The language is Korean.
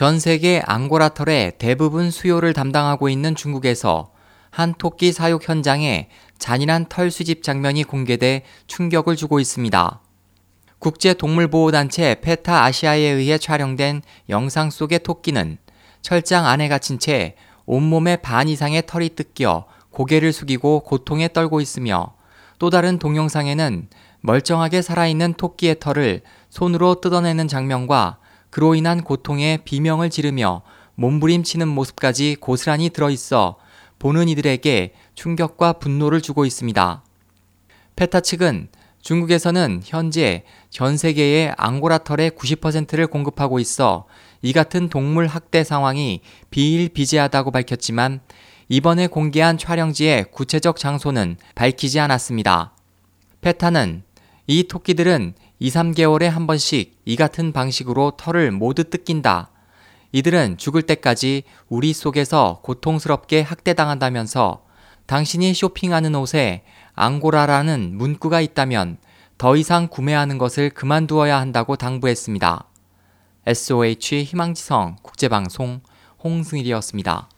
전 세계 앙고라 털의 대부분 수요를 담당하고 있는 중국에서 한 토끼 사육 현장에 잔인한 털 수집 장면이 공개돼 충격을 주고 있습니다. 국제동물보호단체 페타 아시아에 의해 촬영된 영상 속의 토끼는 철장 안에 갇힌 채 온몸에 반 이상의 털이 뜯겨 고개를 숙이고 고통에 떨고 있으며 또 다른 동영상에는 멀쩡하게 살아있는 토끼의 털을 손으로 뜯어내는 장면과 그로 인한 고통에 비명을 지르며 몸부림치는 모습까지 고스란히 들어있어 보는 이들에게 충격과 분노를 주고 있습니다. 페타 측은 중국에서는 현재 전 세계의 앙고라 털의 90%를 공급하고 있어 이 같은 동물 학대 상황이 비일비재하다고 밝혔지만 이번에 공개한 촬영지의 구체적 장소는 밝히지 않았습니다. 페타는 이 토끼들은 2, 3개월에 한 번씩 이 같은 방식으로 털을 모두 뜯긴다. 이들은 죽을 때까지 우리 속에서 고통스럽게 학대당한다면서 당신이 쇼핑하는 옷에 앙고라라는 문구가 있다면 더 이상 구매하는 것을 그만두어야 한다고 당부했습니다. SOH 희망지성 국제방송 홍승일이었습니다.